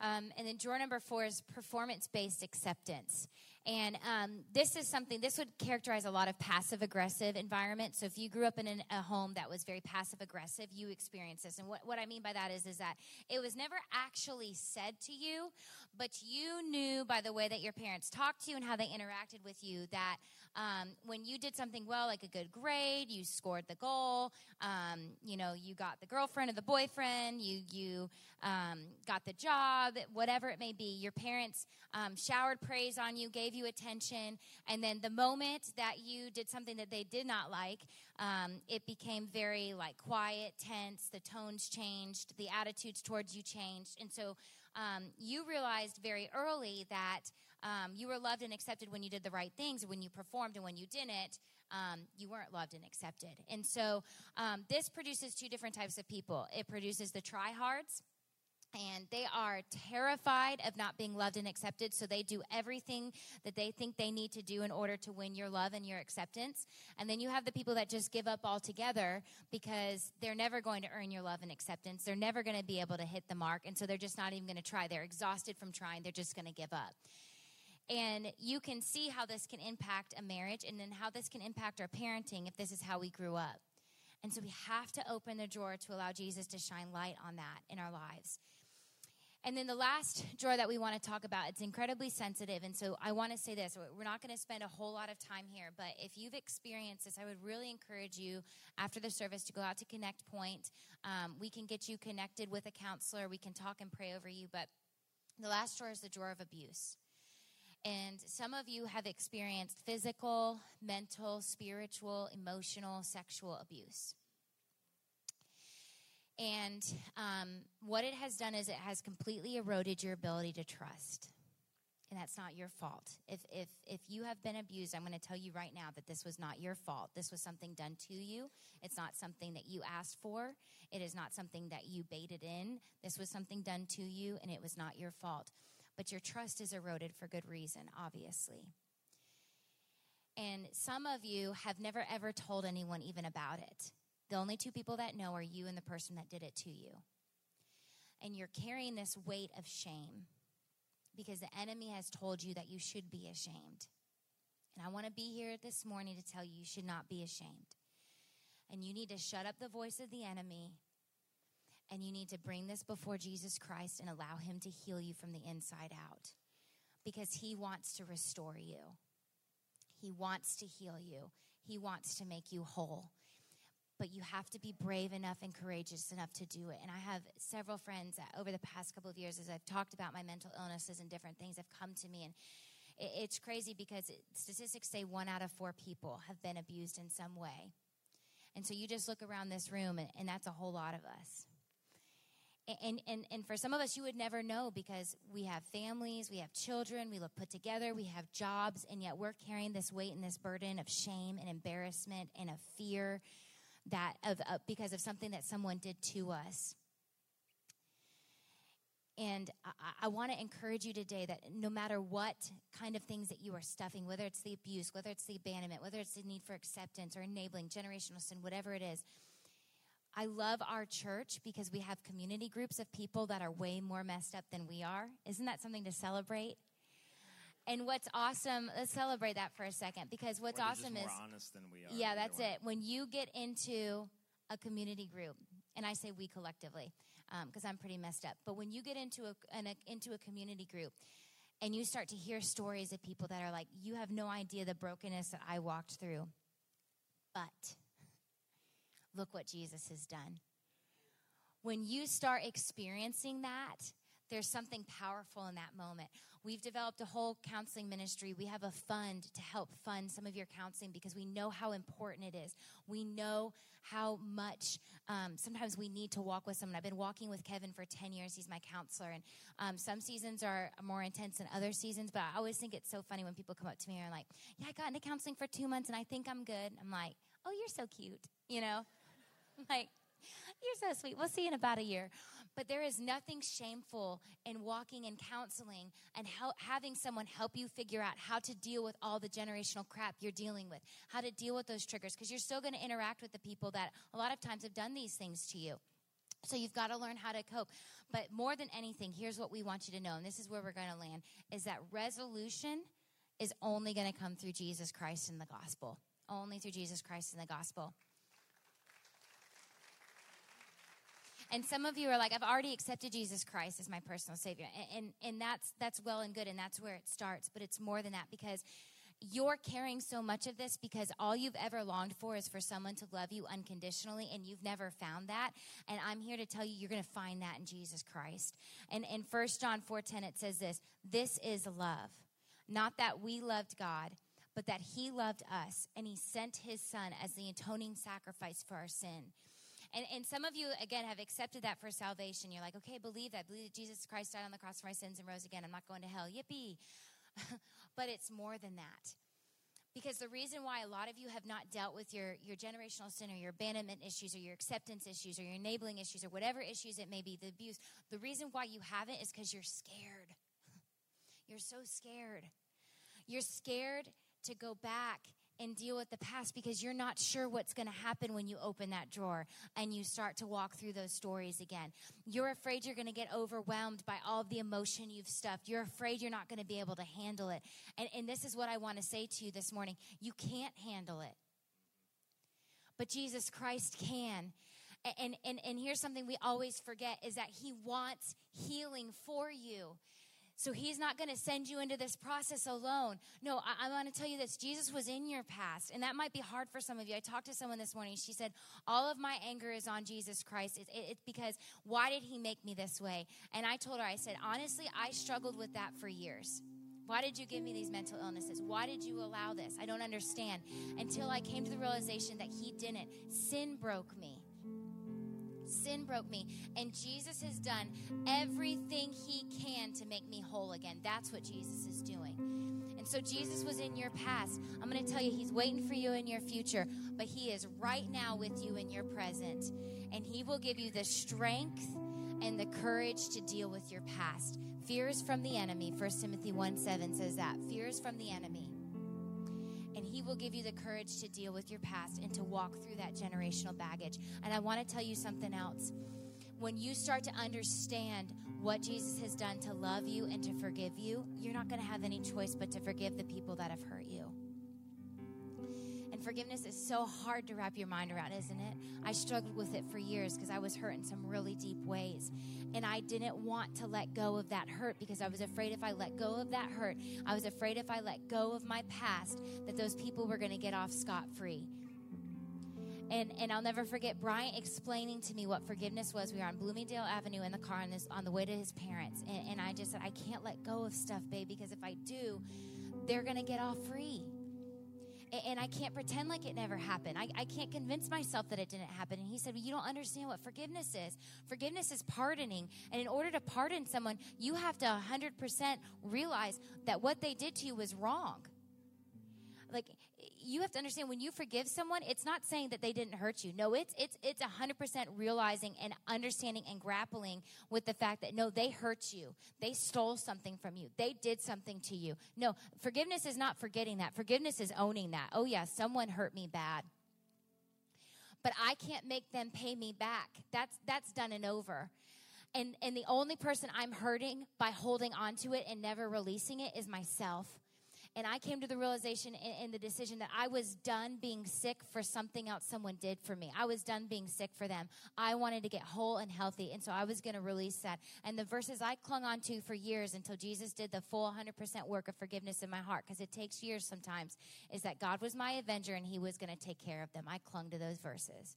Um, and then drawer number four is performance based acceptance. And um, this is something, this would characterize a lot of passive aggressive environments. So if you grew up in an, a home that was very passive aggressive, you experience this. And what, what I mean by that is, is that it was never actually said to you, but you knew by the way that your parents talked to you and how they interacted with you that um, when you did something well, like a good grade, you scored the goal, um, you know, you got the girlfriend or the boyfriend, you, you um, got the job, whatever it may be, your parents um, showered praise on you, gave you you attention. And then the moment that you did something that they did not like, um, it became very like quiet, tense. The tones changed, the attitudes towards you changed. And so um, you realized very early that um, you were loved and accepted when you did the right things, when you performed, and when you didn't. Um, you weren't loved and accepted. And so um, this produces two different types of people. It produces the tryhards, and they are terrified of not being loved and accepted so they do everything that they think they need to do in order to win your love and your acceptance. And then you have the people that just give up altogether because they're never going to earn your love and acceptance. They're never going to be able to hit the mark and so they're just not even going to try. They're exhausted from trying. They're just going to give up. And you can see how this can impact a marriage and then how this can impact our parenting if this is how we grew up. And so we have to open the drawer to allow jesus to shine light on that in our lives and then the last drawer that we want to talk about, it's incredibly sensitive. And so I want to say this we're not going to spend a whole lot of time here, but if you've experienced this, I would really encourage you after the service to go out to Connect Point. Um, we can get you connected with a counselor, we can talk and pray over you. But the last drawer is the drawer of abuse. And some of you have experienced physical, mental, spiritual, emotional, sexual abuse. And um, what it has done is it has completely eroded your ability to trust. And that's not your fault. If, if, if you have been abused, I'm going to tell you right now that this was not your fault. This was something done to you. It's not something that you asked for. It is not something that you baited in. This was something done to you, and it was not your fault. But your trust is eroded for good reason, obviously. And some of you have never ever told anyone even about it. The only two people that know are you and the person that did it to you. And you're carrying this weight of shame because the enemy has told you that you should be ashamed. And I want to be here this morning to tell you you should not be ashamed. And you need to shut up the voice of the enemy and you need to bring this before Jesus Christ and allow him to heal you from the inside out because he wants to restore you. He wants to heal you. He wants to make you whole but you have to be brave enough and courageous enough to do it. And I have several friends that over the past couple of years, as I've talked about my mental illnesses and different things, have come to me. And it's crazy because statistics say one out of four people have been abused in some way. And so you just look around this room, and, and that's a whole lot of us. And, and, and for some of us, you would never know because we have families, we have children, we look put together, we have jobs, and yet we're carrying this weight and this burden of shame and embarrassment and of fear that of uh, because of something that someone did to us. And I, I want to encourage you today that no matter what kind of things that you are stuffing, whether it's the abuse, whether it's the abandonment, whether it's the need for acceptance or enabling generational sin, whatever it is, I love our church because we have community groups of people that are way more messed up than we are. Isn't that something to celebrate? And what's awesome, let's celebrate that for a second because what's awesome is honest than we are. Yeah, that's it. When you get into a community group, and I say we collectively because um, I'm pretty messed up, but when you get into a, an, a into a community group and you start to hear stories of people that are like, you have no idea the brokenness that I walked through, but look what Jesus has done. When you start experiencing that, there's something powerful in that moment. We've developed a whole counseling ministry. We have a fund to help fund some of your counseling because we know how important it is. We know how much um, sometimes we need to walk with someone. I've been walking with Kevin for 10 years. He's my counselor. And um, some seasons are more intense than other seasons, but I always think it's so funny when people come up to me and are like, Yeah, I got into counseling for two months and I think I'm good. I'm like, Oh, you're so cute. You know? [laughs] I'm like, you're so sweet. We'll see you in about a year. But there is nothing shameful in walking and counseling and having someone help you figure out how to deal with all the generational crap you're dealing with, how to deal with those triggers, because you're still going to interact with the people that a lot of times have done these things to you. So you've got to learn how to cope. But more than anything, here's what we want you to know, and this is where we're going to land, is that resolution is only going to come through Jesus Christ and the gospel. Only through Jesus Christ and the gospel. And some of you are like, I've already accepted Jesus Christ as my personal savior. And, and, and that's, that's well and good. And that's where it starts. But it's more than that because you're carrying so much of this because all you've ever longed for is for someone to love you unconditionally and you've never found that and i'm here to tell you you're going to find that in jesus christ and in 1 john 4.10 it says this this is love Not that we loved God, but that He loved us, and He sent His Son as the atoning sacrifice for our sin. And, and some of you, again, have accepted that for salvation. You're like, okay, believe that. Believe that Jesus Christ died on the cross for my sins and rose again. I'm not going to hell. Yippee. [laughs] but it's more than that. Because the reason why a lot of you have not dealt with your, your generational sin or your abandonment issues or your acceptance issues or your enabling issues or whatever issues it may be, the abuse, the reason why you haven't is because you're scared. [laughs] You're so scared. You're scared to go back and deal with the past because you're not sure what's going to happen when you open that drawer and you start to walk through those stories again. You're afraid you're going to get overwhelmed by all the emotion you've stuffed. You're afraid you're not going to be able to handle it. And, and this is what I want to say to you this morning you can't handle it. But Jesus Christ can. And, and, and here's something we always forget is that he wants healing for you. So he's not going to send you into this process alone. No, I, I want to tell you this Jesus was in your past, and that might be hard for some of you. I talked to someone this morning. She said, All of my anger is on Jesus Christ. It's it, it, because why did he make me this way? And I told her, I said, Honestly, I struggled with that for years. Why did you give me these mental illnesses? Why did you allow this? I don't understand. Until I came to the realization that he didn't. Sin broke me. Sin broke me. And Jesus has done everything he can to make me whole again. That's what Jesus is doing. And so Jesus was in your past. I'm going to tell you, he's waiting for you in your future, but he is right now with you in your present. And he will give you the strength and the courage to deal with your past. Fear is from the enemy. 1 Timothy 1 7 says that. Fear is from the enemy. He will give you the courage to deal with your past and to walk through that generational baggage. And I want to tell you something else. When you start to understand what Jesus has done to love you and to forgive you, you're not going to have any choice but to forgive the people that have hurt you. And forgiveness is so hard to wrap your mind around, isn't it? I struggled with it for years because I was hurt in some really deep ways. And I didn't want to let go of that hurt because I was afraid if I let go of that hurt, I was afraid if I let go of my past, that those people were going to get off scot free. And, and I'll never forget Bryant explaining to me what forgiveness was. We were on Bloomingdale Avenue in the car on, this, on the way to his parents. And, and I just said, I can't let go of stuff, babe, because if I do, they're going to get off free and I can't pretend like it never happened. I, I can't convince myself that it didn't happen. And he said, well, You don't understand what forgiveness is. Forgiveness is pardoning. And in order to pardon someone, you have to 100% realize that what they did to you was wrong. Like, you have to understand when you forgive someone, it's not saying that they didn't hurt you. No, it's it's it's 100% realizing and understanding and grappling with the fact that no, they hurt you. They stole something from you. They did something to you. No, forgiveness is not forgetting that. Forgiveness is owning that. Oh yeah, someone hurt me bad. But I can't make them pay me back. That's that's done and over. And and the only person I'm hurting by holding on to it and never releasing it is myself. And I came to the realization and, the decision that I was done being sick for something else someone did for me. I was done being sick for them. I wanted to get whole and healthy. And so I was going to release that. And the verses I clung on to for years until Jesus did the full 100% work of forgiveness in my heart, because it takes years sometimes, is that God was my avenger and he was going to take care of them. I clung to those verses.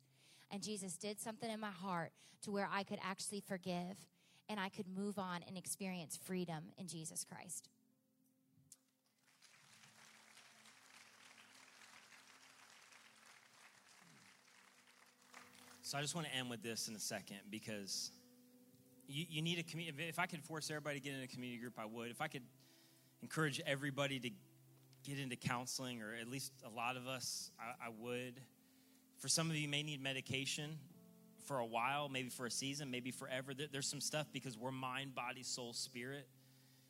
And Jesus did something in my heart to where I could actually forgive and I could move on and experience freedom in Jesus Christ. So I just want to end with this in a second because you, you need a community. If I could force everybody to get in a community group, I would. If I could encourage everybody to get into counseling, or at least a lot of us, I, I would. For some of you, may need medication for a while, maybe for a season, maybe forever. There's some stuff because we're mind, body, soul, spirit.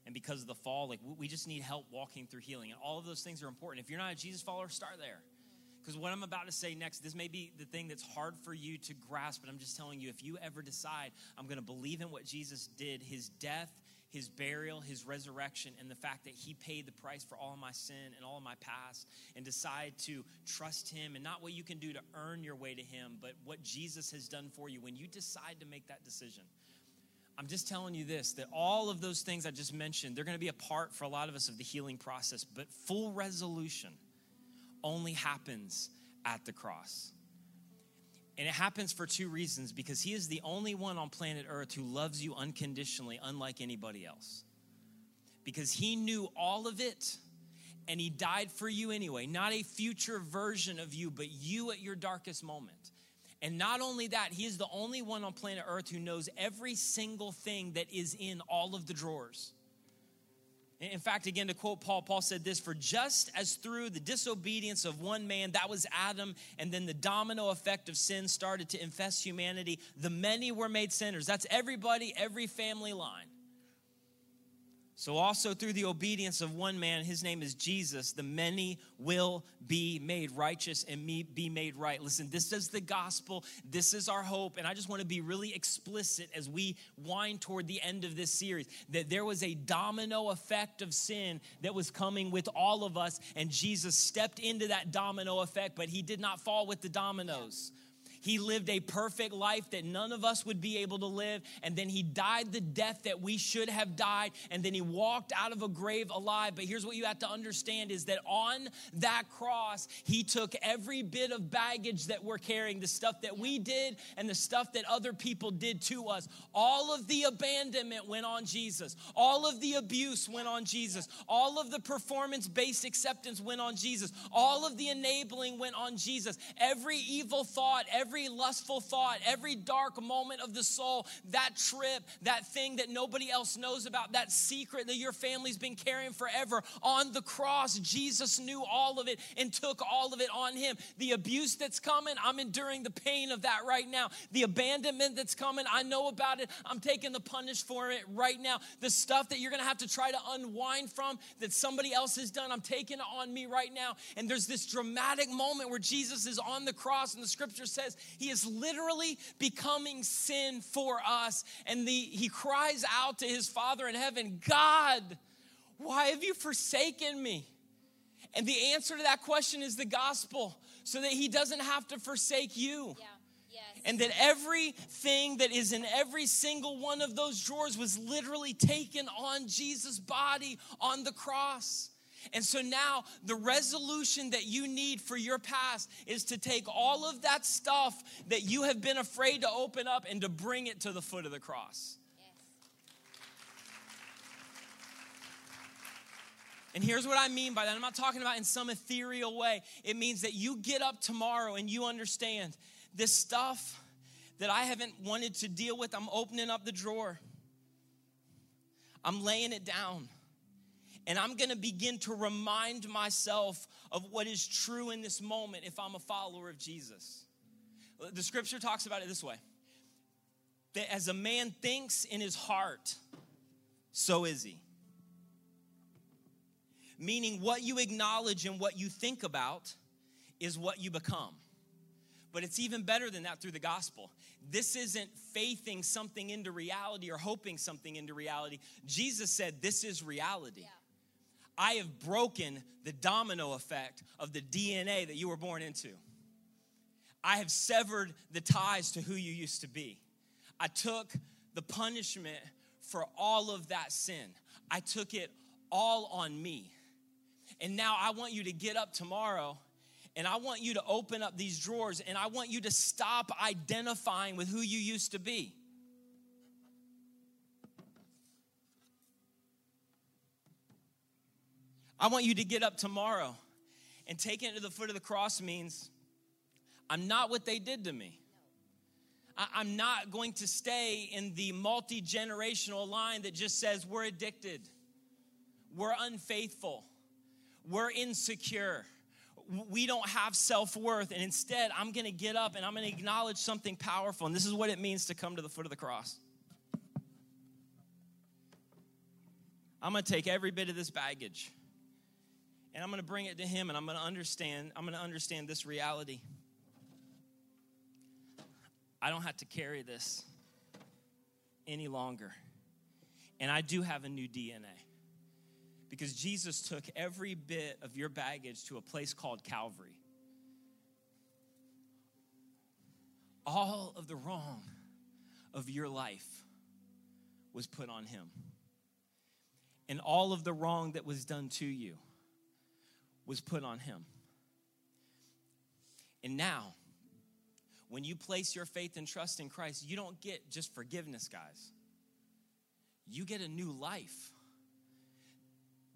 And because of the fall, like we just need help walking through healing. And all of those things are important. If you're not a Jesus follower, start there. Because what I'm about to say next, this may be the thing that's hard for you to grasp, but I'm just telling you if you ever decide, I'm going to believe in what Jesus did, his death, his burial, his resurrection, and the fact that he paid the price for all of my sin and all of my past, and decide to trust him and not what you can do to earn your way to him, but what Jesus has done for you, when you decide to make that decision, I'm just telling you this that all of those things I just mentioned, they're going to be a part for a lot of us of the healing process, but full resolution only happens at the cross. And it happens for two reasons because he is the only one on planet Earth who loves you unconditionally, unlike anybody else. because he knew all of it and he died for you anyway. Not a future version of you, but you at your darkest moment. And not only that, he is the only one on planet Earth who knows every single thing that is in all of the drawers. In fact, again, to quote Paul, Paul said this For just as through the disobedience of one man, that was Adam, and then the domino effect of sin started to infest humanity, the many were made sinners. That's everybody, every family line. So, also through the obedience of one man, his name is Jesus, the many will be made righteous and be made right. Listen, this is the gospel. This is our hope. And I just want to be really explicit as we wind toward the end of this series that there was a domino effect of sin that was coming with all of us. And Jesus stepped into that domino effect, but he did not fall with the dominoes. He lived a perfect life that none of us would be able to live. And then he died the death that we should have died. And then he walked out of a grave alive. But here's what you have to understand is that on that cross, he took every bit of baggage that we're carrying, the stuff that we did and the stuff that other people did to us. All of the abandonment went on Jesus. All of the abuse went on Jesus. All of the performance based acceptance went on Jesus. All of the enabling went on Jesus. Every evil thought, every every lustful thought, every dark moment of the soul, that trip, that thing that nobody else knows about, that secret that your family's been carrying forever. On the cross, Jesus knew all of it and took all of it on him. The abuse that's coming, I'm enduring the pain of that right now. The abandonment that's coming, I know about it. I'm taking the punish for it right now. The stuff that you're gonna have to try to unwind from that somebody else has done, I'm taking it on me right now. And there's this dramatic moment where Jesus is on the cross, and the scripture says he is literally becoming sin for us. And the, he cries out to his Father in heaven, God, why have you forsaken me? And the answer to that question is the gospel, so that he doesn't have to forsake you. Yeah. Yes. And that everything that is in every single one of those drawers was literally taken on Jesus' body on the cross. And so now the resolution that you need for your past is to take all of that stuff that you have been afraid to open up and to bring it to the foot of the cross. And here's what I mean by that. I'm not talking about in some ethereal way. It means that you get up tomorrow and you understand this stuff that I haven't wanted to deal with, I'm opening up the drawer. I'm laying it down and I'm gonna begin to remind myself of what is true in this moment if I'm a follower of Jesus. The scripture talks about it this way that as a man thinks in his heart, so is he. Meaning, what you acknowledge and what you think about is what you become. But it's even better than that through the gospel. This isn't faithing something into reality or hoping something into reality. Jesus said, This is reality. Yeah. I have broken the domino effect of the DNA that you were born into. I have severed the ties to who you used to be. I took the punishment for all of that sin. I took it all on me. And now I want you to get up tomorrow and I want you to open up these drawers and I want you to stop identifying with who you used to be. I want you to get up tomorrow and take it to the foot of the cross means I'm not what they did to me. I'm not going to stay in the multi generational line that just says we're addicted, we're unfaithful, we're insecure, we don't have self worth. And instead, I'm going to get up and I'm going to acknowledge something powerful. And this is what it means to come to the foot of the cross. I'm going to take every bit of this baggage and I'm going to bring it to him and I'm going to understand I'm going to understand this reality. I don't have to carry this any longer. And I do have a new DNA. Because Jesus took every bit of your baggage to a place called Calvary. All of the wrong of your life was put on him. And all of the wrong that was done to you was put on him. And now, when you place your faith and trust in Christ, you don't get just forgiveness, guys. You get a new life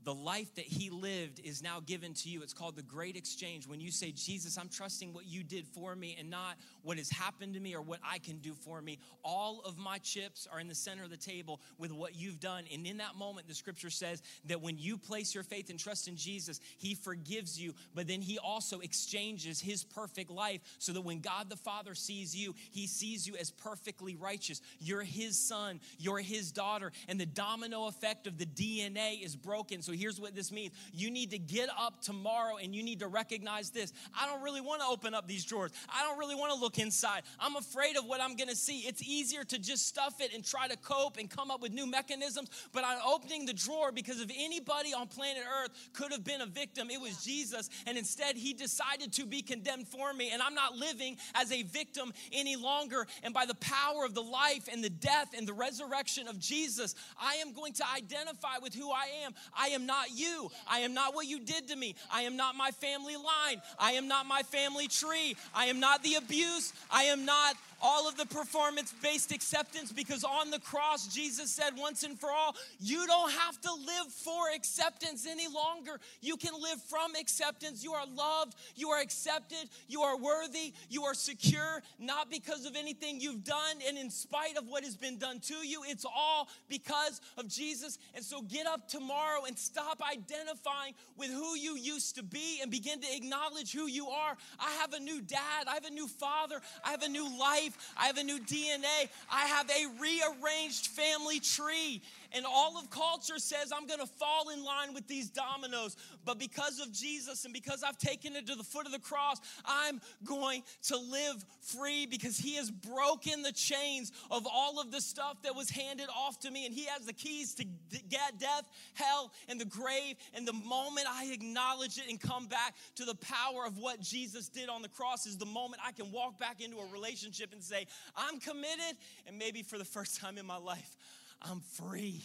the life that he lived is now given to you. It's called the great exchange. When you say, Jesus, I'm trusting what you did for me and not what has happened to me or what I can do for me. All of my chips are in the center of the table with what you've done. And in that moment, the scripture says that when you place your faith and trust in Jesus, he forgives you, but then he also exchanges his perfect life so that when God the Father sees you, he sees you as perfectly righteous. You're his son, you're his daughter, and the domino effect of the DNA is broken. So here's what this means you need to get up tomorrow and you need to recognize this. I don't really want to open up these drawers, I don't really want to look inside. I'm afraid of what I'm going to see. It's easier to just stuff it and try to cope and come up with new mechanisms, but I'm opening the drawer because if anybody on planet Earth could have been a victim, it was Jesus. And instead, he decided to be condemned for me. And I'm not living as a victim any longer. And by the power of the life and the death and the resurrection of Jesus, I am going to identify with who I am. I am not you. I am not what you did to me. I am not my family line. I am not my family tree. I am not the abuse. I am not all of the performance based acceptance because on the cross, Jesus said once and for all, you don't have to live for acceptance any longer. You can live from acceptance. You are loved, you are accepted, you are worthy, you are secure, not because of anything you've done and in spite of what has been done to you. It's all because of Jesus. And so get up tomorrow and stop identifying with who you used to be and begin to acknowledge who you are. I have a new dad, I have a new father, I have a new life. I have a new DNA. I have a rearranged family tree. And all of culture says I'm going to fall in line with these dominoes. But because of Jesus and because I've taken it to the foot of the cross, I'm going to live free because He has broken the chains of all of the stuff that was handed off to me. And He has the keys to get death, hell, and the grave. And the moment I acknowledge it and come back to the power of what Jesus did on the cross is the moment I can walk back into a relationship and say, I'm committed. And maybe for the first time in my life, I'm free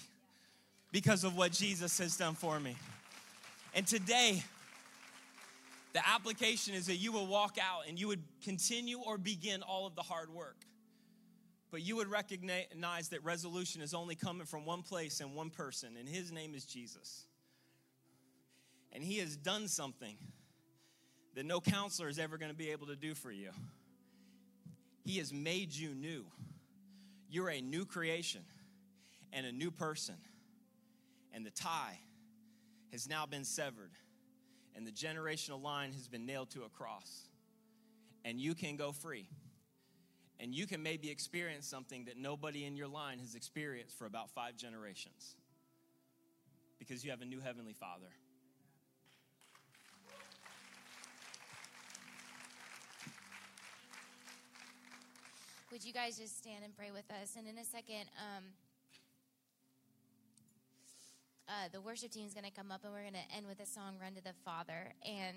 because of what Jesus has done for me. And today, the application is that you will walk out and you would continue or begin all of the hard work. But you would recognize that resolution is only coming from one place and one person, and his name is Jesus. And he has done something that no counselor is ever going to be able to do for you. He has made you new. You're a new creation and a new person. And the tie has now been severed, and the generational line has been nailed to a cross. And you can go free. And you can maybe experience something that nobody in your line has experienced for about five generations because you have a new Heavenly Father. Would you guys just stand and pray with us? And in a second, um, uh, the worship team is going to come up and we're going to end with a song, Run to the Father. And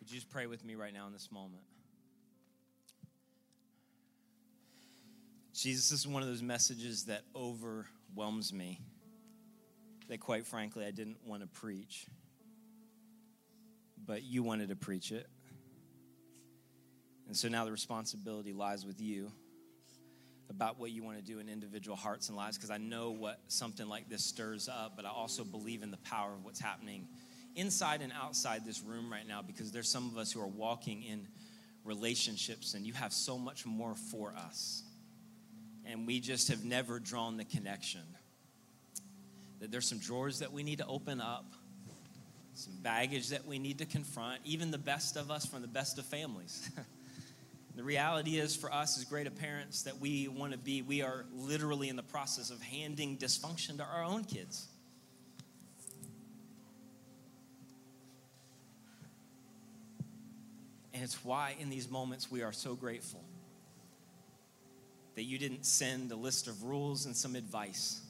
Would you just pray with me right now in this moment? Jesus, this is one of those messages that overwhelms me that, quite frankly, I didn't want to preach. But you wanted to preach it. And so now the responsibility lies with you about what you want to do in individual hearts and lives because I know what something like this stirs up, but I also believe in the power of what's happening inside and outside this room right now because there's some of us who are walking in relationships and you have so much more for us. And we just have never drawn the connection that there's some drawers that we need to open up, some baggage that we need to confront, even the best of us from the best of families. [laughs] the reality is for us as great parents that we want to be, we are literally in the process of handing dysfunction to our own kids. And it's why in these moments we are so grateful that you didn't send a list of rules and some advice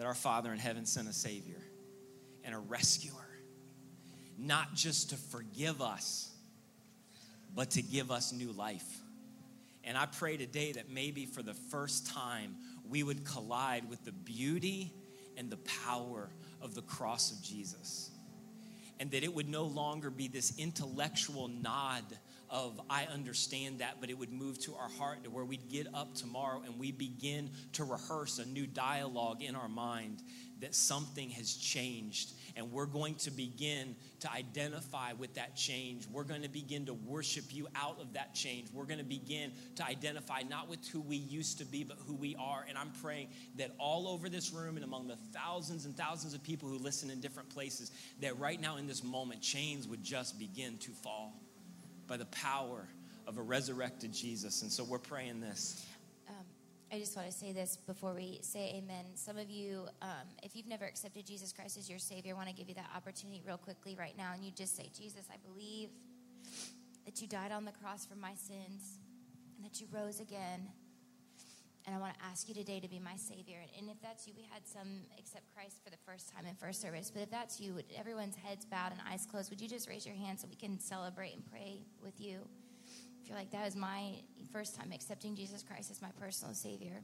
that our Father in heaven sent a Savior and a rescuer, not just to forgive us, but to give us new life. And I pray today that maybe for the first time we would collide with the beauty and the power of the cross of Jesus. And that it would no longer be this intellectual nod of I understand that, but it would move to our heart to where we'd get up tomorrow and we begin to rehearse a new dialogue in our mind that something has changed and we're going to begin to identify with that change. We're going to begin to worship you out of that change. We're going to begin to identify not with who we used to be, but who we are. And I'm praying that all over this room and among the thousands and thousands of people who listen in different places, that right now in this moment, chains would just begin to fall by the power of a resurrected Jesus. And so we're praying this. I just want to say this before we say amen. Some of you, um, if you've never accepted Jesus Christ as your Savior, I want to give you that opportunity real quickly right now. And you just say, Jesus, I believe that you died on the cross for my sins and that you rose again. And I want to ask you today to be my Savior. And if that's you, we had some accept Christ for the first time in first service. But if that's you, everyone's heads bowed and eyes closed, would you just raise your hand so we can celebrate and pray with you? If you're like, that was my first time accepting Jesus Christ as my personal Savior.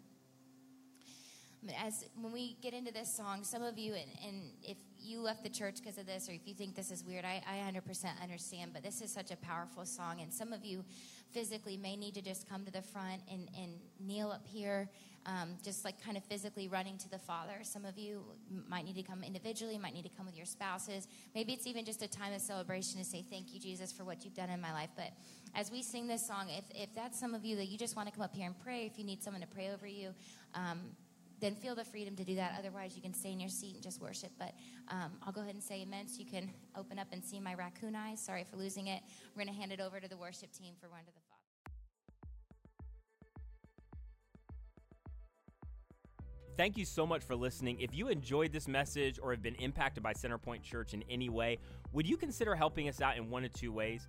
As when we get into this song, some of you, and, and if you left the church because of this, or if you think this is weird, I, I 100% understand. But this is such a powerful song, and some of you physically may need to just come to the front and, and kneel up here, um, just like kind of physically running to the Father. Some of you might need to come individually, might need to come with your spouses. Maybe it's even just a time of celebration to say, Thank you, Jesus, for what you've done in my life. But as we sing this song, if, if that's some of you that you just want to come up here and pray, if you need someone to pray over you, um, then feel the freedom to do that. Otherwise, you can stay in your seat and just worship. But um, I'll go ahead and say amen so you can open up and see my raccoon eyes. Sorry for losing it. We're going to hand it over to the worship team for Run to the Father. Thank you so much for listening. If you enjoyed this message or have been impacted by Centerpoint Church in any way, would you consider helping us out in one of two ways?